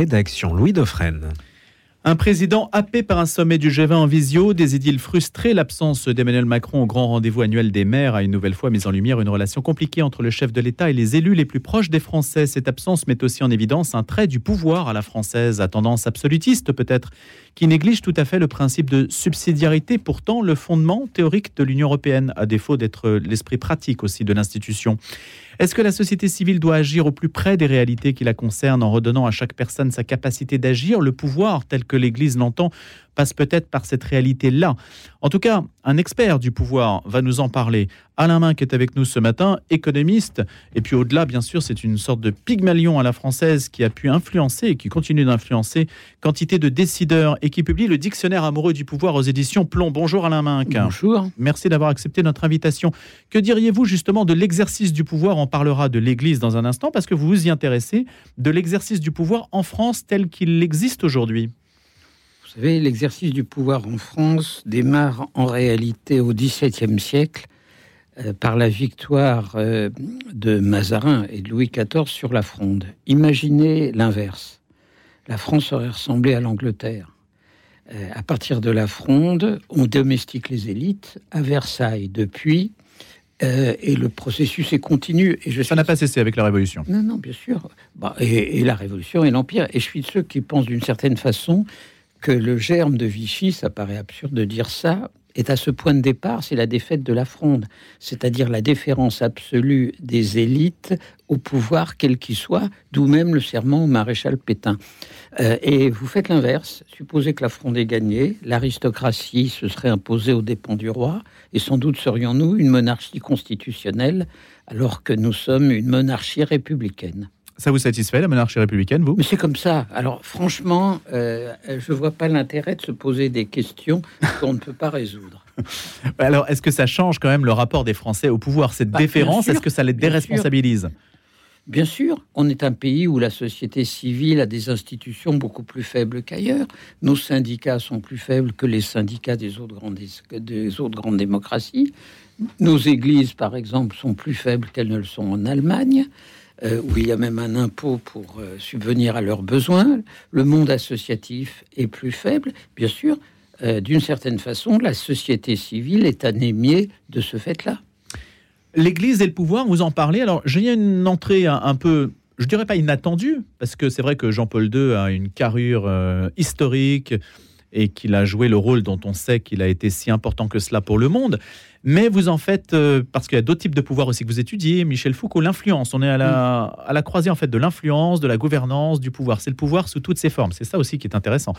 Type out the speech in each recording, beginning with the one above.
Rédaction Louis Dauphren. Un président happé par un sommet du G20 en visio, des édiles frustrés, l'absence d'Emmanuel Macron au grand rendez-vous annuel des maires a une nouvelle fois mis en lumière une relation compliquée entre le chef de l'État et les élus les plus proches des Français. Cette absence met aussi en évidence un trait du pouvoir à la française, à tendance absolutiste peut-être, qui néglige tout à fait le principe de subsidiarité, pourtant le fondement théorique de l'Union européenne, à défaut d'être l'esprit pratique aussi de l'institution. Est-ce que la société civile doit agir au plus près des réalités qui la concernent en redonnant à chaque personne sa capacité d'agir Le pouvoir, tel que l'Église l'entend, passe peut-être par cette réalité-là. En tout cas, un expert du pouvoir va nous en parler. Alain Main qui est avec nous ce matin, économiste. Et puis au-delà, bien sûr, c'est une sorte de pygmalion à la française qui a pu influencer et qui continue d'influencer quantité de décideurs et qui publie le dictionnaire amoureux du pouvoir aux éditions Plomb. Bonjour Alain Minck. Bonjour. Merci d'avoir accepté notre invitation. Que diriez-vous justement de l'exercice du pouvoir? On parlera de l'Église dans un instant parce que vous vous y intéressez, de l'exercice du pouvoir en France tel qu'il existe aujourd'hui? Vous savez, l'exercice du pouvoir en France démarre en réalité au XVIIe siècle euh, par la victoire euh, de Mazarin et de Louis XIV sur la Fronde. Imaginez l'inverse. La France aurait ressemblé à l'Angleterre. Euh, à partir de la Fronde, on domestique les élites. À Versailles, depuis, et le processus est continu. Et je Ça n'a pas cessé avec la Révolution. Non, non, bien sûr. Bah, et, et, la Révolution et l'Empire. Et je suis de ceux qui pensent d'une certaine façon que le germe de Vichy, ça paraît absurde de dire ça, est à ce point de départ, c'est la défaite de la fronde, c'est-à-dire la déférence absolue des élites au pouvoir, quel qu'il soit, d'où même le serment au maréchal Pétain. Euh, et vous faites l'inverse, supposez que la fronde ait gagné, l'aristocratie se serait imposée aux dépens du roi, et sans doute serions-nous une monarchie constitutionnelle, alors que nous sommes une monarchie républicaine. Ça vous satisfait, la monarchie républicaine, vous? Mais c'est comme ça. Alors, franchement, euh, je ne vois pas l'intérêt de se poser des questions qu'on ne peut pas résoudre. Alors, est-ce que ça change quand même le rapport des Français au pouvoir? Cette bah, déférence, est-ce que ça les déresponsabilise? Bien sûr, on est un pays où la société civile a des institutions beaucoup plus faibles qu'ailleurs. Nos syndicats sont plus faibles que les syndicats des autres grandes, des autres grandes démocraties. Nos églises, par exemple, sont plus faibles qu'elles ne le sont en Allemagne. Euh, où il y a même un impôt pour euh, subvenir à leurs besoins. Le monde associatif est plus faible, bien sûr. Euh, d'une certaine façon, la société civile est anémiée de ce fait-là. L'Église et le pouvoir, vous en parlez. Alors, j'ai une entrée un, peu, je dirais pas inattendue, parce que c'est vrai que Jean-Paul II a une carrure historique et qu'il a joué le rôle dont on sait qu'il a été si important que cela pour le monde. Mais vous en faites, euh, parce qu'il y a d'autres types de pouvoirs aussi que vous étudiez, Michel Foucault, l'influence. On est à la, à la croisée en fait de l'influence, de la gouvernance, du pouvoir. C'est le pouvoir sous toutes ses formes. C'est ça aussi qui est intéressant.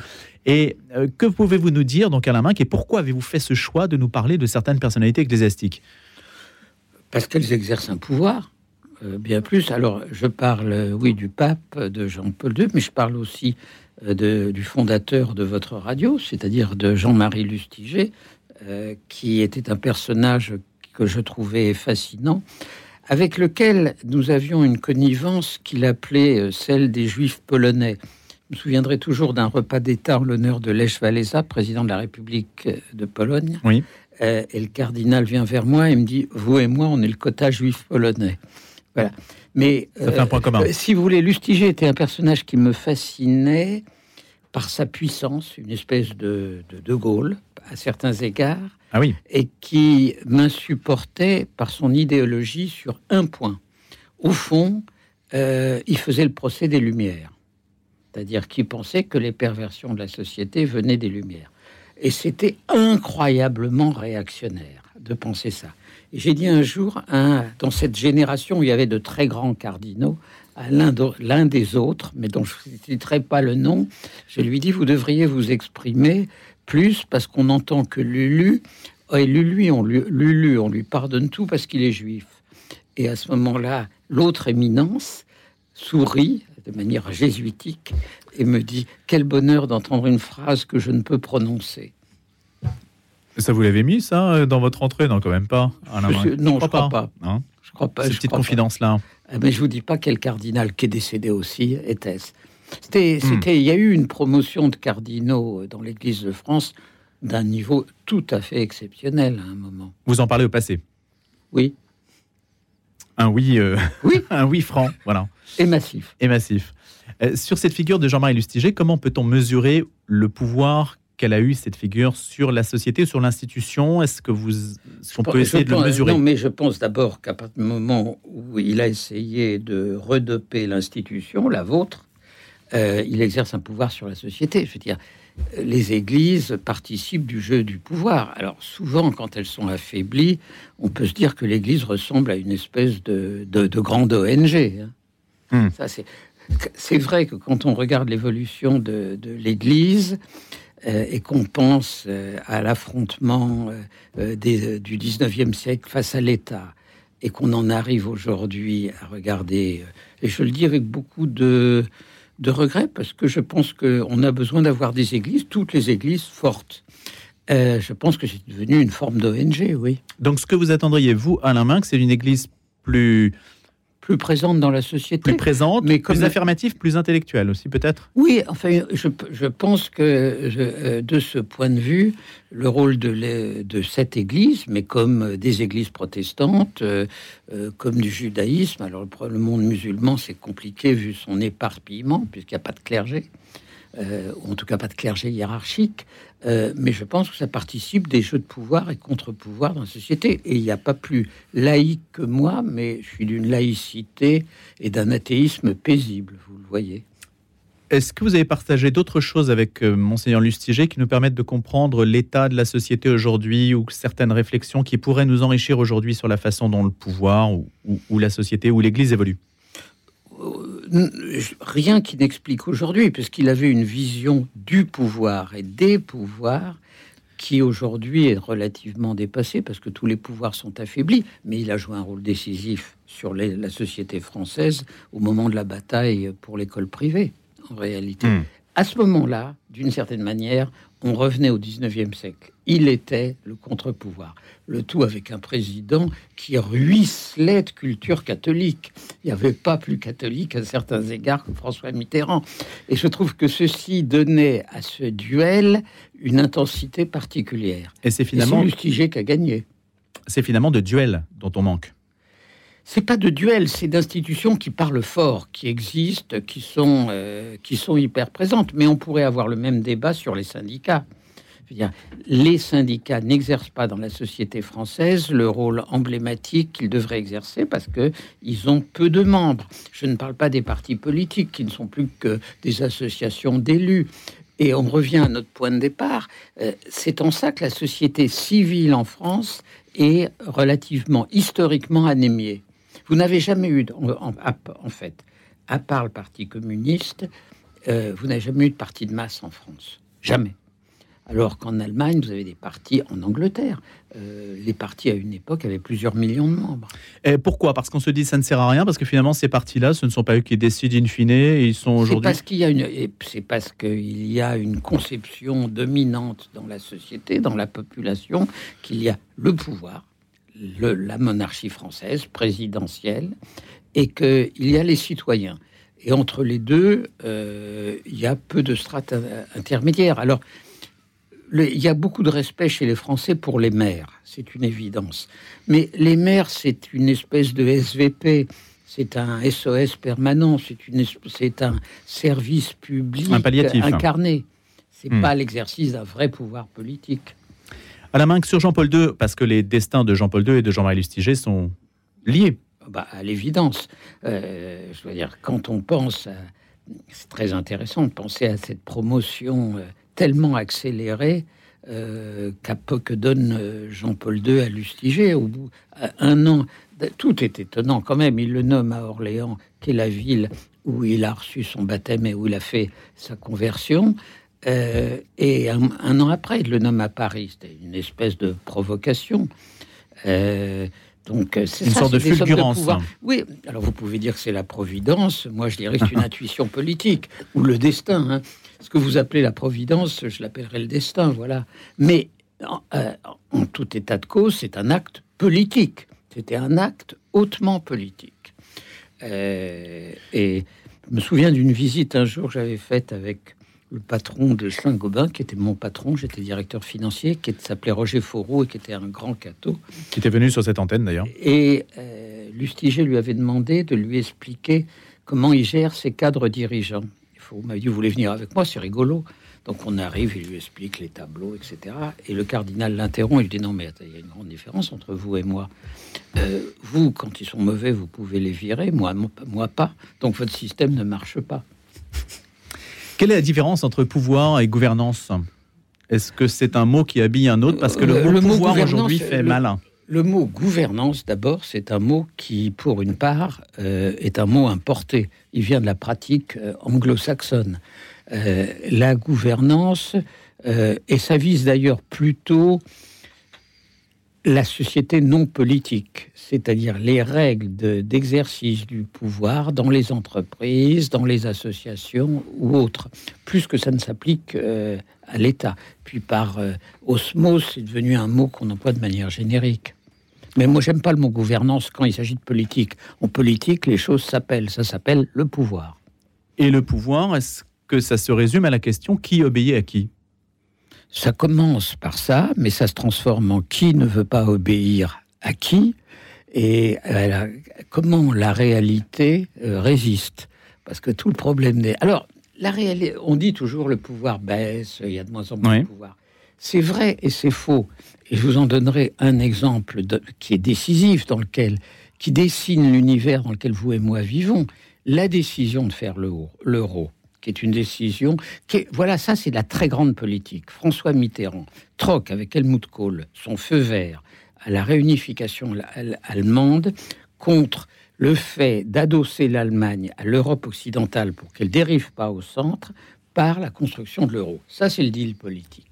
Et euh, que pouvez-vous nous dire, donc Alain Minck, et pourquoi avez-vous fait ce choix de nous parler de certaines personnalités ecclésiastiques? Parce qu'elles exercent un pouvoir. Euh, bien plus. Alors, je parle, oui, du pape, de Jean-Paul II, mais je parle aussi de, du fondateur de votre radio, c'est-à-dire de Jean-Marie Lustiger, euh, qui était un personnage que je trouvais fascinant, avec lequel nous avions une connivence qu'il appelait euh, celle des Juifs polonais. Je me souviendrai toujours d'un repas d'État en l'honneur de Lech Walesa, président de la République de Pologne. Oui. Euh, et le cardinal vient vers moi et me dit Vous et moi, on est le quota juif polonais. Voilà. Mais Ça fait un point commun. si vous voulez, Lustiger était un personnage qui me fascinait par sa puissance, une espèce de De, de Gaulle, à certains égards, ah oui. et qui m'insupportait par son idéologie sur un point. Au fond, euh, il faisait le procès des Lumières, c'est-à-dire qu'il pensait que les perversions de la société venaient des Lumières. Et c'était incroyablement réactionnaire de penser ça. J'ai dit un jour, dans cette génération où il y avait de très grands cardinaux, à l'un des autres, mais dont je ne citerai pas le nom, je lui dis, vous devriez vous exprimer plus parce qu'on entend que Lulu, et Lulu, on lui, Lulu, on lui pardonne tout parce qu'il est juif. Et à ce moment-là, l'autre éminence sourit de manière jésuitique et me dit Quel bonheur d'entendre une phrase que je ne peux prononcer. Ça, vous l'avez mis, ça, dans votre entrée? Non, quand même pas. non, je crois pas. pas. Hein? je crois pas. Cette petite confidence-là. Mais eh ben, je vous dis pas quel cardinal qui est décédé aussi était-ce. C'était, hmm. c'était, il y a eu une promotion de cardinaux dans l'Église de France d'un niveau tout à fait exceptionnel à un moment. Vous en parlez au passé? Oui. Un oui, euh, oui. un oui franc, voilà. Et massif. Et massif. sur cette figure de Jean-Marie Lustiger, comment peut-on mesurer le pouvoir qu'elle a eu cette figure sur la société, sur l'institution? Est-ce que vous, on peut essayer de le mesurer? Non, mais je pense d'abord qu'à partir du moment où il a essayé de redoper l'institution, la vôtre, euh, il exerce un pouvoir sur la société. Je veux dire, les églises participent du jeu du pouvoir. Alors souvent, quand elles sont affaiblies, on peut se dire que l'Église ressemble à une espèce de, de, grande ONG. Hein. Hmm. Ça, c'est vrai que quand on regarde l'évolution de, de l'Église, et qu'on pense euh, à l'affrontement euh, du 19e siècle face à l'État, et qu'on en arrive aujourd'hui à regarder, et je le dis avec beaucoup de, de regret, parce que je pense qu'on a besoin d'avoir des églises, toutes les églises fortes. je pense que c'est devenu une forme d'ONG, oui. Donc ce que vous attendriez, vous, Alain Minck, c'est une église plus plus présente dans la société. Plus présente, mais plus affirmative, plus intellectuelle aussi peut-être? Oui, enfin, je, je pense que euh, de ce point de vue, le rôle de, de cette Église, mais comme des Églises protestantes, euh, euh, comme du judaïsme, alors le, le monde musulman c'est compliqué vu son éparpillement, puisqu'il n'y a pas de clergé. Euh, ou en tout cas pas de clergé hiérarchique, euh, mais je pense que ça participe des jeux de pouvoir et contre-pouvoir dans la société. Et il n'y a pas plus laïque que moi, mais je suis d'une laïcité et d'un athéisme paisible, vous le voyez. Est-ce que vous avez partagé d'autres choses avec euh, Monseigneur Lustiger qui nous permettent de comprendre l'état de la société aujourd'hui ou certaines réflexions qui pourraient nous enrichir aujourd'hui sur la façon dont le pouvoir ou la société ou l'Église évolue? Rien qui n'explique aujourd'hui, puisqu'il avait une vision du pouvoir et des pouvoirs qui aujourd'hui est relativement dépassée parce que tous les pouvoirs sont affaiblis, mais il a joué un rôle décisif sur la société française au moment de la bataille pour l'école privée, en réalité. Hmm. À ce moment-là, d'une certaine manière, on revenait au 19e siècle. Il était le contre-pouvoir. Le tout avec un président qui ruisselait de culture catholique. Il n'y avait pas plus catholique à certains égards que François Mitterrand. Et je trouve que ceci donnait à ce duel une intensité particulière. Et c'est finalement Lustiger qui a gagné. C'est finalement de duel dont on manque. C'est pas de duel, c'est d'institutions qui parlent fort, qui existent, qui sont, euh, qui sont hyper présentes. Mais on pourrait avoir le même débat sur les syndicats. Dire, les syndicats n'exercent pas dans la société française le rôle emblématique qu'ils devraient exercer parce que ils ont peu de membres. Je ne parle pas des partis politiques qui ne sont plus que des associations d'élus. Et on revient à notre point de départ. Euh, c'est en ça que la société civile en France est relativement historiquement anémiée. Vous n'avez jamais eu, en, fait, à part le Parti communiste, euh, vous n'avez jamais eu de parti de masse en France. Jamais. Alors qu'en Allemagne, vous avez des partis en Angleterre. Euh, les partis à une époque avaient plusieurs millions de membres. Et pourquoi? Parce qu'on se dit ça ne sert à rien, parce que finalement ces partis-là, ce ne sont pas eux qui décident in fine, et ils sont aujourd'hui. C'est parce qu'il y a une, c'est parce qu'il y a une conception dominante dans la société, dans la population, qu'il y a le pouvoir, la monarchie française présidentielle et qu'il y a les citoyens. Et entre les deux, euh, il y a peu de strates intermédiaires. Alors, il y a beaucoup de respect chez les Français pour les maires, c'est une évidence. Mais les maires, c'est une espèce de SVP, c'est un SOS permanent, c'est un service public incarné. C'est hmm. pas l'exercice d'un vrai pouvoir politique. Main que sur Jean-Paul II, parce que les destins de Jean-Paul II et de Jean-Marie Lustiger sont liés. Bah, à l'évidence. Euh, je veux dire, quand on pense, c'est très intéressant de penser à cette promotion euh, tellement accélérée euh, que donne Jean-Paul II à Lustiger. Au bout d'un an, tout est étonnant quand même. Il le nomme à Orléans, qui est la ville où il a reçu son baptême et où il a fait sa conversion. Euh, et un, an après, il le nomme à Paris. C'était une espèce de provocation. Euh, donc, euh, c'est une sorte de fulgurance. oui, alors vous pouvez dire que c'est la providence. Moi, je dirais que c'est une intuition politique ou le destin. Hein. Ce que vous appelez la providence, je l'appellerais le destin. Voilà. Mais en, en tout état de cause, c'est un acte politique. C'était un acte hautement politique. et je me souviens d'une visite un jour que j'avais faite avec le patron de Saint-Gobain, qui était mon patron, j'étais directeur financier, qui s'appelait Roger Fauroux et qui était un grand cateau. Qui était venu sur cette antenne d'ailleurs. Et euh, Lustiger lui avait demandé de lui expliquer comment il gère ses cadres dirigeants. Vous m'avez dit, vous voulez venir avec moi, c'est rigolo. Donc on arrive, il lui explique les tableaux, etc. Et le cardinal l'interrompt, il dit, non mais il y a une grande différence entre vous et moi. Euh, vous, quand ils sont mauvais, vous pouvez les virer, moi, moi pas. Donc votre système ne marche pas. Quelle est la différence entre pouvoir et gouvernance? Est-ce que c'est un mot qui habille un autre Parce que le, euh, mot pouvoir aujourd'hui fait malin. Le mot gouvernance, d'abord, c'est un mot qui, pour une part, euh, est un mot importé. Il vient de la pratique euh, anglo-saxonne. Euh, la gouvernance, et ça vise d'ailleurs plutôt la société non politique, c'est-à-dire les règles d'exercice du pouvoir dans les entreprises, dans les associations ou autres, plus que ça ne s'applique à l'État. Puis par osmose, c'est devenu un mot qu'on emploie de manière générique. Mais moi, j'aime pas le mot gouvernance quand il s'agit de politique. En politique, les choses s'appellent. Ça s'appelle le pouvoir. Et le pouvoir, est-ce que ça se résume à la question qui obéit à qui? Ça commence par ça, mais ça se transforme en qui ne veut pas obéir à qui et comment la réalité euh, résiste. Parce que tout le problème n'est. Alors, la réalité, on dit toujours le pouvoir baisse, il y a de moins en moins de pouvoir. C'est vrai et c'est faux. Et je vous en donnerai un exemple qui est décisif, dans lequel, qui dessine l'univers dans lequel vous et moi vivons. La décision de faire l'euro, qui est une décision qui voilà, ça c'est la très grande politique. François Mitterrand troque avec Helmut Kohl son feu vert à la réunification allemande contre le fait d'adosser l'Allemagne à l'Europe occidentale pour qu'elle dérive pas au centre par la construction de l'euro. Ça, c'est le deal politique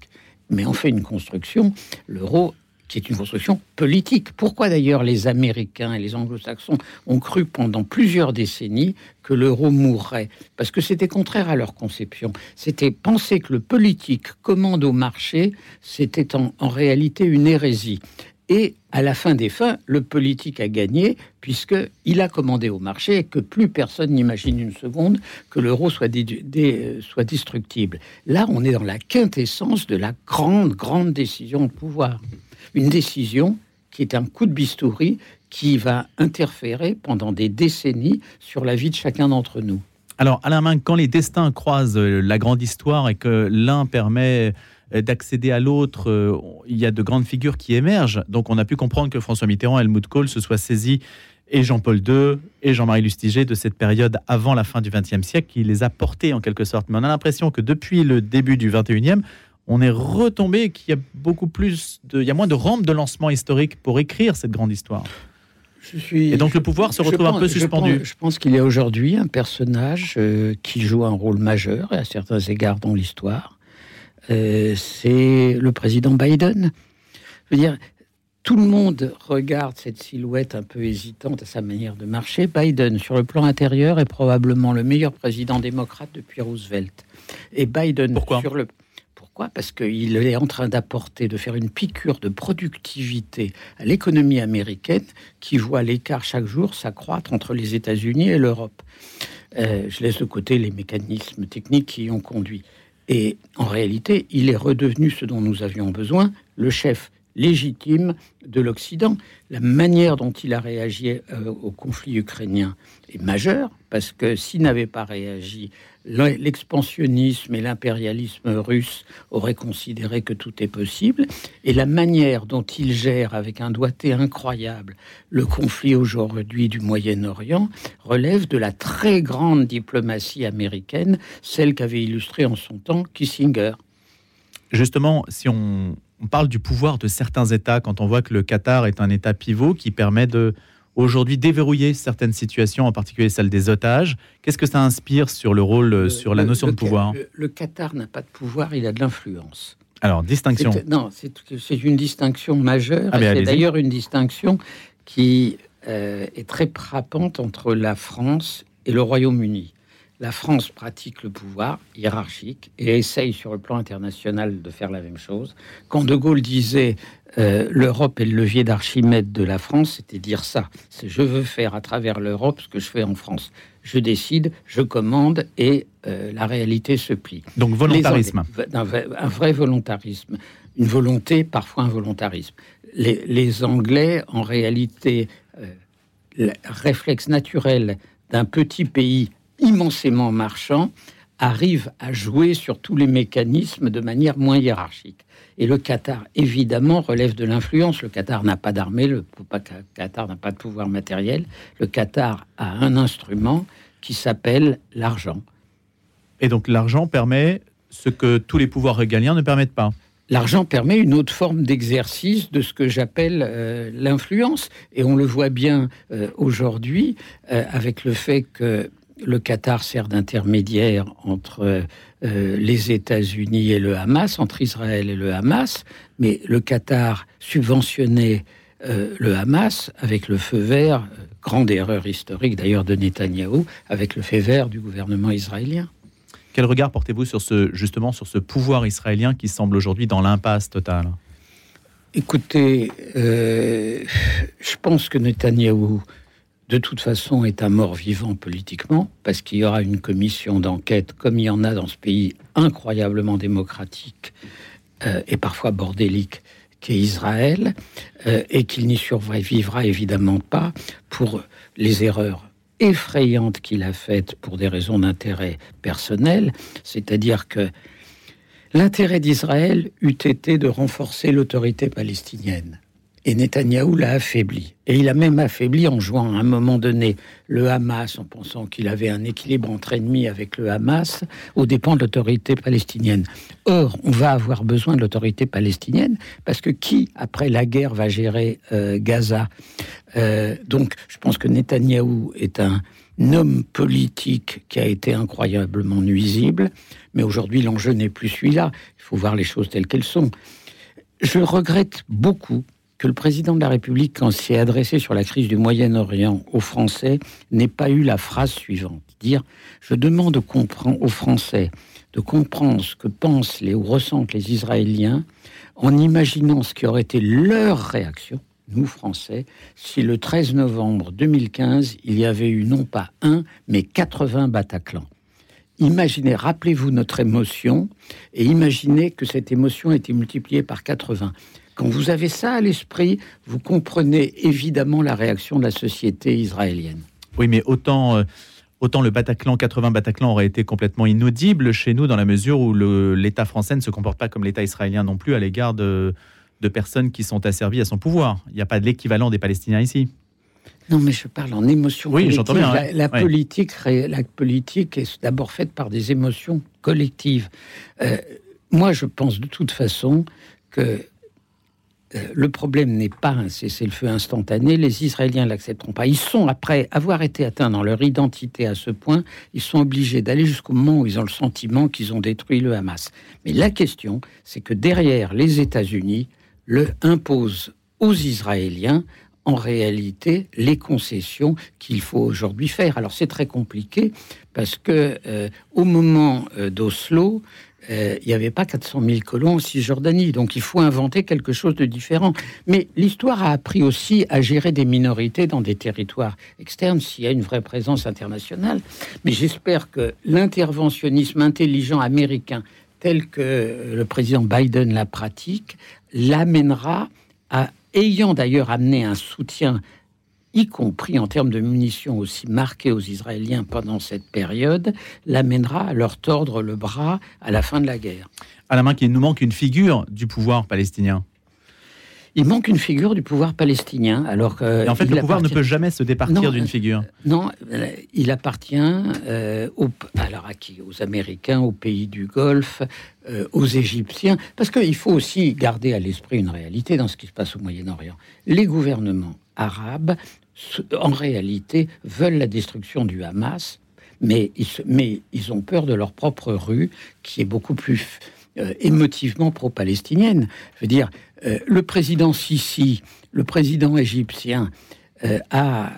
mais on fait une construction, l'euro, qui est une construction politique. Pourquoi d'ailleurs les Américains et les Anglo-Saxons ont cru pendant plusieurs décennies que l'euro mourrait? Parce que c'était contraire à leur conception. C'était penser que le politique commande au marché, c'était en, réalité une hérésie. Et à la fin des fins, le politique a gagné puisqu'il a commandé au marché et que plus personne n'imagine une seconde que l'euro soit, soit destructible. Là, on est dans la quintessence de la grande, grande décision de pouvoir. Une décision qui est un coup de bistouri qui va interférer pendant des décennies sur la vie de chacun d'entre nous. Alors, Alain Main, quand les destins croisent la grande histoire et que l'un permet euh, d'accéder à l'autre, euh, il y a de grandes figures qui émergent. Donc on a pu comprendre que François Mitterrand et Helmut Kohl se soient saisis, et Jean-Paul II et Jean-Marie Lustiger, de cette période avant la fin du XXe siècle, qui les a portés en quelque sorte. Mais on a l'impression que depuis le début du XXIe, on est retombé, qu'il y a beaucoup plus de, il y a moins de rampes de lancement historique pour écrire cette grande histoire. Je suis, et donc le pouvoir se retrouve un peu suspendu. Je pense, qu'il y a aujourd'hui un personnage euh, qui joue un rôle majeur à certains égards dans l'histoire, euh, c'est le président Biden. Je veux dire, tout le monde regarde cette silhouette un peu hésitante à sa manière de marcher. Biden, sur le plan intérieur, est probablement le meilleur président démocrate depuis Roosevelt. Et Biden, Pourquoi? sur le pourquoi? Parce qu'il est en train d'apporter, de faire une piqûre de productivité à l'économie américaine qui voit l'écart chaque jour s'accroître entre les États-Unis et l'Europe. Euh, je laisse de côté les mécanismes techniques qui y ont conduit. Et en réalité, il est redevenu ce dont nous avions besoin, le chef légitime de l'Occident. La manière dont il a réagi euh, au conflit ukrainien est majeure, parce que s'il n'avait pas réagi, l'expansionnisme et l'impérialisme russe auraient considéré que tout est possible. Et la manière dont il gère avec un doigté incroyable le conflit aujourd'hui du Moyen-Orient relève de la très grande diplomatie américaine, celle qu'avait illustrée en son temps Kissinger. Justement, si on, on parle du pouvoir de certains États quand on voit que le Qatar est un État pivot qui permet de aujourd'hui déverrouiller certaines situations, en particulier celle des otages. Qu'est-ce que ça inspire sur le rôle, sur la notion de pouvoir le, Qatar n'a pas de pouvoir, il a de l'influence. Alors, distinction. Non, c'est une distinction majeure. Ah, c'est d'ailleurs une distinction qui euh, est très frappante entre la France et le Royaume-Uni la France pratique le pouvoir hiérarchique et essaye sur le plan international de faire la même chose. Quand De Gaulle disait euh, l'Europe est le levier d'Archimède de la France, c'était dire ça. C'est je veux faire à travers l'Europe ce que je fais en France. Je décide, je commande et euh, la réalité se plie. Donc volontarisme. Un, vrai volontarisme. Une volonté, parfois un volontarisme. Les, Anglais, en réalité, euh, le réflexe naturel d'un petit pays immensément marchand arrive à jouer sur tous les mécanismes de manière moins hiérarchique. Et le Qatar, évidemment, relève de l'influence. Le Qatar n'a pas d'armée, le Qatar n'a pas de pouvoir matériel. Le Qatar a un instrument qui s'appelle l'argent. Et donc l'argent permet ce que tous les pouvoirs régaliens ne permettent pas. L'argent permet une autre forme d'exercice de ce que j'appelle euh, l'influence. Et on le voit bien euh, aujourd'hui euh, avec le fait que le Qatar sert d'intermédiaire entre les États-Unis et le Hamas, entre Israël et le Hamas. Mais le Qatar subventionnait le Hamas avec le feu vert, grande erreur historique d'ailleurs de Netanyahou, avec le feu vert du gouvernement israélien. Quel regard portez-vous sur ce, justement sur ce pouvoir israélien qui semble aujourd'hui dans l'impasse totale? Écoutez, euh, je pense que Netanyahou, de toute façon, est un mort-vivant politiquement, parce qu'il y aura une commission d'enquête, comme il y en a dans ce pays incroyablement démocratique euh, et parfois bordélique, qu'est Israël, euh, et qu'il n'y survivra évidemment pas pour les erreurs effrayante qu'il a faite pour des raisons d'intérêt personnel, c'est-à-dire que l'intérêt d'Israël eût été de renforcer l'autorité palestinienne. Et Netanyahou l'a affaibli. Et il a même affaibli en jouant à un moment donné le Hamas, en pensant qu'il avait un équilibre entre ennemis avec le Hamas, aux dépens de l'autorité palestinienne. Or, on va avoir besoin de l'autorité palestinienne, parce que qui, après la guerre, va gérer euh, Gaza? Euh, Donc, je pense que Netanyahou est un homme politique qui a été incroyablement nuisible, mais aujourd'hui, l'enjeu n'est plus celui-là. Il faut voir les choses telles qu'elles sont. Je regrette beaucoup que le président de la République, quand s'est adressé sur la crise du Moyen-Orient aux Français, n'ait pas eu la phrase suivante dire Je demande aux Français de comprendre ce que pensent les, ou ressentent les Israéliens en imaginant ce qui aurait été leur réaction, nous Français, si le 13 novembre 2015, il y avait eu non pas un, mais 80 Bataclans. Imaginez, rappelez-vous notre émotion et imaginez que cette émotion était multipliée par 80. Quand vous avez ça à l'esprit, vous comprenez évidemment la réaction de la société israélienne. Oui, mais autant, euh, autant le Bataclan, 80 Bataclan aurait été complètement inaudible chez nous dans la mesure où l'État français ne se comporte pas comme l'État israélien non plus à l'égard de, de personnes qui sont asservies à son pouvoir. Il n'y a pas de l'équivalent des Palestiniens ici. Non, mais je parle en émotion. Oui, j'entends bien. La, politique, la politique est d'abord faite par des émotions collectives. Euh, moi, je pense de toute façon que le problème n'est pas un cessez-le-feu instantané. Les Israéliens l'accepteront pas. Ils sont, après avoir été atteints dans leur identité à ce point, ils sont obligés d'aller jusqu'au moment où ils ont le sentiment qu'ils ont détruit le Hamas. Mais la question, c'est que derrière, les États-Unis le imposent aux Israéliens en réalité les concessions qu'il faut aujourd'hui faire. Alors c'est très compliqué parce que euh, au moment euh, d'Oslo, euh, il n'y avait pas 400 000 colons en Cisjordanie, donc il faut inventer quelque chose de différent. Mais l'histoire a appris aussi à gérer des minorités dans des territoires externes s'il y a une vraie présence internationale. Mais j'espère que l'interventionnisme intelligent américain tel que le président Biden la pratique l'amènera à, ayant d'ailleurs amené un soutien y compris en termes de munitions aussi marquées aux Israéliens pendant cette période, l'amènera à leur tordre le bras à la fin de la guerre. À la main qu'il nous manque une figure du pouvoir palestinien. Il manque une figure du pouvoir palestinien. Alors que en fait, le pouvoir ne peut jamais se départir d'une figure. Non, il appartient euh, aux, alors à qui? Aux Américains, aux pays du Golfe, euh, aux Égyptiens, parce qu'il faut aussi garder à l'esprit une réalité dans ce qui se passe au Moyen-Orient. Les gouvernements arabes, en réalité, veulent la destruction du Hamas, mais ils, ont peur de leur propre rue, qui est beaucoup plus euh, émotivement pro-palestinienne. Je veux dire, euh, le président Sisi, le président égyptien, euh, a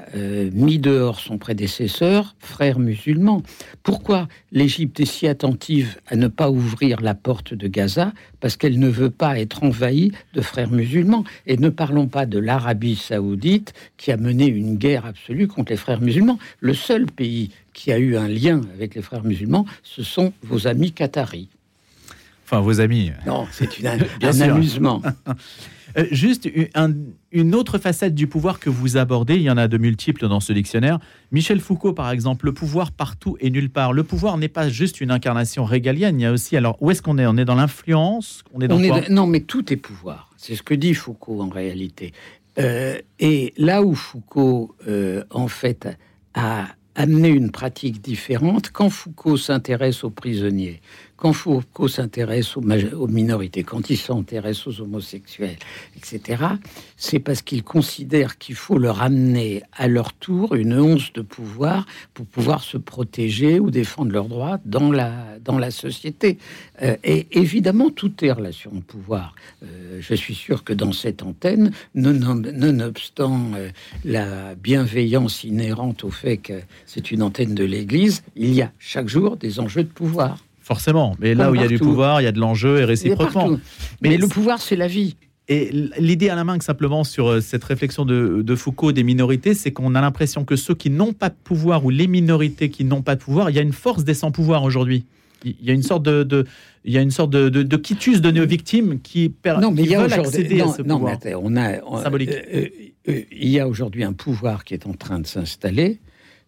mis dehors son prédécesseur, frère musulman. Pourquoi l'Égypte est si attentive à ne pas ouvrir la porte de Gaza? Parce qu'elle ne veut pas être envahie de frères musulmans. Et ne parlons pas de l'Arabie saoudite qui a mené une guerre absolue contre les frères musulmans. Le seul pays qui a eu un lien avec les frères musulmans, ce sont vos amis qataris. Enfin, vos amis. Non, c'est un amusement. Euh, juste une autre facette du pouvoir que vous abordez, il y en a de multiples dans ce dictionnaire. Michel Foucault, par exemple, le pouvoir partout et nulle part. Le pouvoir n'est pas juste une incarnation régalienne. Il y a aussi, alors, où est-ce qu'on est? On est dans l'influence? On est dans Non, mais tout est pouvoir. C'est ce que dit Foucault en réalité. Euh, et là où Foucault, euh, en fait, a amené une pratique différente, quand Foucault s'intéresse aux prisonniers, quand Foucault s'intéresse aux, aux, minorités, quand il s'intéresse aux homosexuels, etc., c'est parce qu'il considère qu'il faut leur amener à leur tour une once de pouvoir pour pouvoir se protéger ou défendre leurs droits dans la, dans la société. Euh, et évidemment, tout est relation de pouvoir. Euh, je suis sûr que dans cette antenne, nonobstant euh, la bienveillance inhérente au fait que c'est une antenne de l'Église, il y a chaque jour des enjeux de pouvoir. Forcément, mais là où il y a du pouvoir, il y a de l'enjeu et réciproquement. Mais, le pouvoir, c'est la vie. Et l'idée à la main, simplement sur euh, cette réflexion de, Foucault des minorités, c'est qu'on a l'impression que ceux qui n'ont pas de pouvoir ou les minorités qui n'ont pas de pouvoir, il y a une force des sans-pouvoir aujourd'hui. Il y a une sorte de, il y a une sorte de, de, de quitus donné aux victimes qui, permet non, mais il y a accéder à ce non, pouvoir mais on a, symbolique. Euh, euh, il y a aujourd'hui un pouvoir qui est en train de s'installer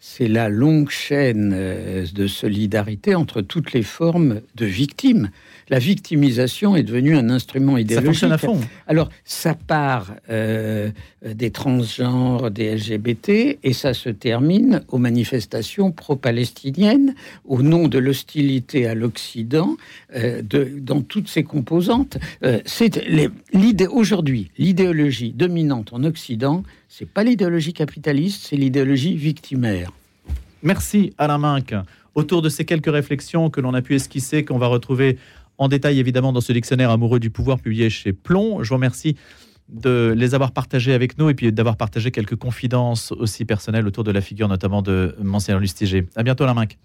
c'est la longue chaîne euh, de solidarité entre toutes les formes de victimes. La victimisation est devenue un instrument idéologique. Ça fonctionne à fond. Alors, ça part euh, des transgenres, des LGBT, et ça se termine aux manifestations pro-palestiniennes, au nom de l'hostilité à l'Occident, euh, dans toutes ses composantes. c'est aujourd'hui l'idéologie dominante en Occident, c'est pas l'idéologie capitaliste, c'est l'idéologie victimaire. Merci Alain Minck. Autour de ces quelques réflexions que l'on a pu esquisser, qu'on va retrouver en détail évidemment dans ce dictionnaire amoureux du pouvoir publié chez Plomb, je vous remercie de les avoir partagés avec nous et puis d'avoir partagé quelques confidences aussi personnelles autour de la figure notamment de Monseigneur Lustiger. À bientôt Alain Minck.